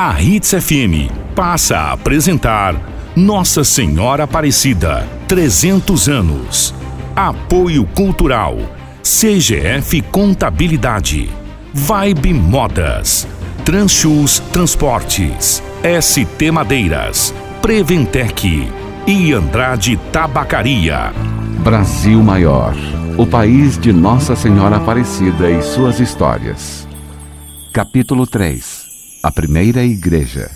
A Hits FM passa a apresentar Nossa Senhora Aparecida, 300 anos. Apoio Cultural, CGF Contabilidade, Vibe Modas, Transchus Transportes, ST Madeiras, Preventec e Andrade Tabacaria. Brasil Maior, o país de Nossa Senhora Aparecida e suas histórias. Capítulo 3 A Primeira Igreja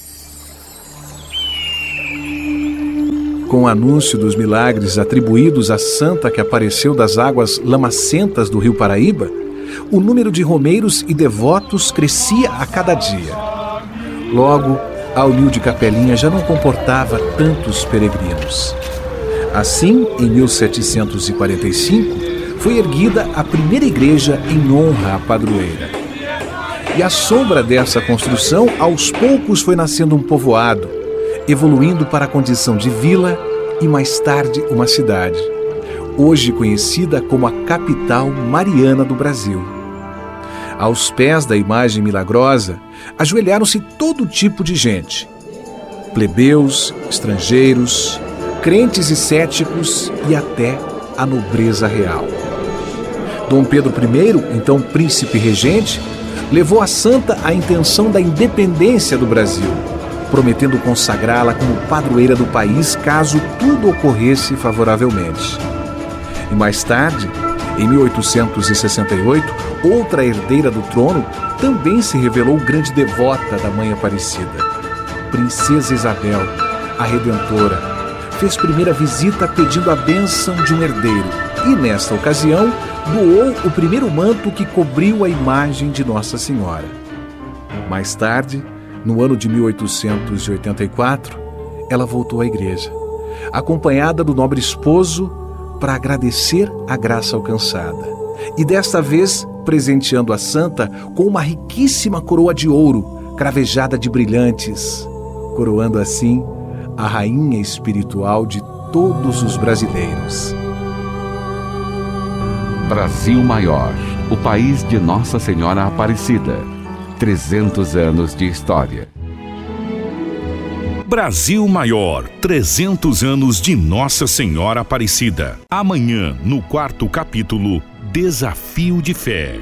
Com o anúncio dos milagres atribuídos à santa que apareceu das águas lamacentas do rio Paraíba, o número de romeiros e devotos crescia a cada dia. Logo, a humilde capelinha já não comportava tantos peregrinos. Assim, em 1745, foi erguida a primeira igreja em honra à padroeira. E à sombra dessa construção, aos poucos foi nascendo um povoado, evoluindo para a condição de vila e mais tarde uma cidade, hoje conhecida como a capital mariana do Brasil. Aos pés da imagem milagrosa, ajoelharam-se todo tipo de gente: plebeus, estrangeiros, crentes e céticos e até a nobreza real. Dom Pedro I, então príncipe regente, levou a santa a intenção da independência do Brasil, prometendo consagrá-la como padroeira do país caso tudo ocorresse favoravelmente. E mais tarde, em 1868, outra herdeira do trono também se revelou grande devota da Mãe Aparecida. Princesa Isabel, a Redentora, fez primeira visita pedindo a bênção de um herdeiro e, nesta ocasião, doou o primeiro manto que cobriu a imagem de Nossa Senhora. Mais tarde, no ano de 1884, ela voltou à igreja, acompanhada do nobre esposo, para agradecer a graça alcançada. E desta vez, presenteando a santa com uma riquíssima coroa de ouro, cravejada de brilhantes, coroando assim a rainha espiritual de todos os brasileiros. Brasil Maior, o país de Nossa Senhora Aparecida. 300 anos de história. Brasil Maior, 300 anos de Nossa Senhora Aparecida. Amanhã, no quarto capítulo, Desafio de Fé.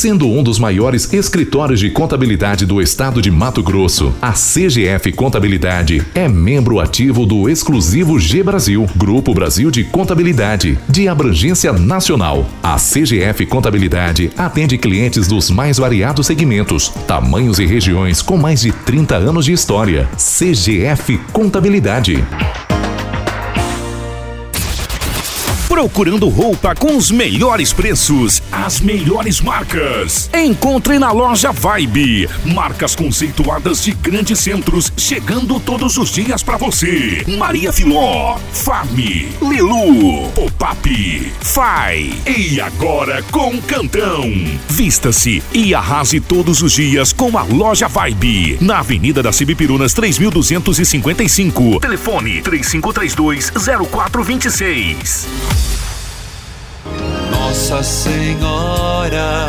Sendo um dos maiores escritórios de contabilidade do estado de Mato Grosso, a CGF Contabilidade é membro ativo do exclusivo G Brasil, Grupo Brasil de Contabilidade, de abrangência nacional. A CGF Contabilidade atende clientes dos mais variados segmentos, tamanhos e regiões com mais de 30 anos de história. CGF Contabilidade. Procurando roupa com os melhores preços, as melhores marcas. Encontre na loja Vibe. Marcas conceituadas de grandes centros, chegando todos os dias para você. Maria Filó, Farm, Lilu, Pop-up, Fai. E agora com Cantão. Vista-se e arrase todos os dias com a loja Vibe. Na Avenida das Cibipirunas 3255. Telefone 3532 0426. Nossa Senhora.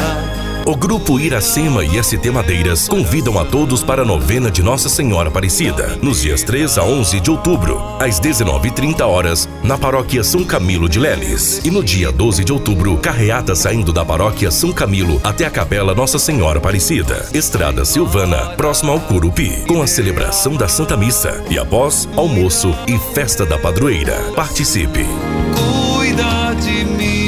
O Grupo Iracema e ST Madeiras convidam a todos para a novena de Nossa Senhora Aparecida, nos dias 3 a 11 de outubro, às 19h30 horas, na Paróquia São Camilo de Leles. E no dia 12 de outubro, carreata saindo da Paróquia São Camilo até a Capela Nossa Senhora Aparecida, Estrada Silvana, próximo ao Curupi, com a celebração da Santa Missa e após almoço e festa da padroeira. Participe! Cuida de mim.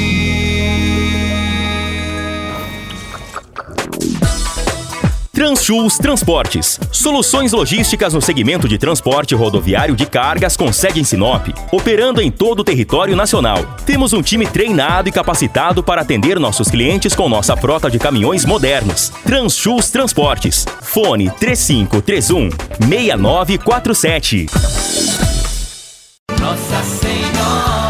Transchus Transportes. Soluções logísticas no segmento de transporte rodoviário de cargas com sede em Sinop, operando em todo o território nacional. Temos um time treinado e capacitado para atender nossos clientes com nossa frota de caminhões modernos. Transchus Transportes. Fone 3531 6947. Nossa Senhora.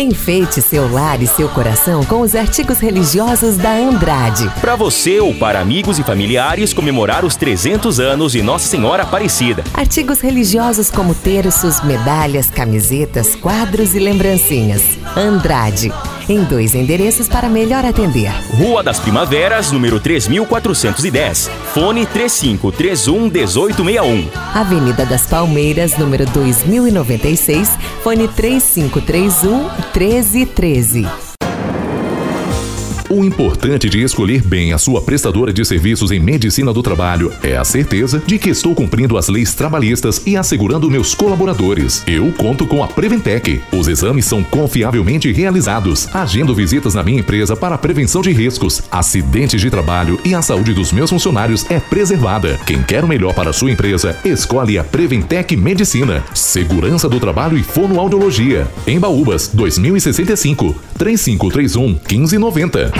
Enfeite seu lar e seu coração com os artigos religiosos da Andrade. Para você ou para amigos e familiares comemorar os 300 anos de Nossa Senhora Aparecida. Artigos religiosos como terços, medalhas, camisetas, quadros e lembrancinhas. Andrade. Em dois endereços para melhor atender. Rua das Primaveras, número 3410. Fone 3531 1861. Avenida das Palmeiras, número 2096, fone 3531 1313. O importante de escolher bem a sua prestadora de serviços em medicina do trabalho é a certeza de que estou cumprindo as leis trabalhistas e assegurando meus colaboradores. Eu conto com a Preventec. Os exames são confiavelmente realizados. Agendo visitas na minha empresa para prevenção de riscos, acidentes de trabalho e a saúde dos meus funcionários é preservada. Quem quer o melhor para a sua empresa, escolhe a Preventec Medicina. Segurança do trabalho e fonoaudiologia. Em Baúbas, 2065, 3531 1590.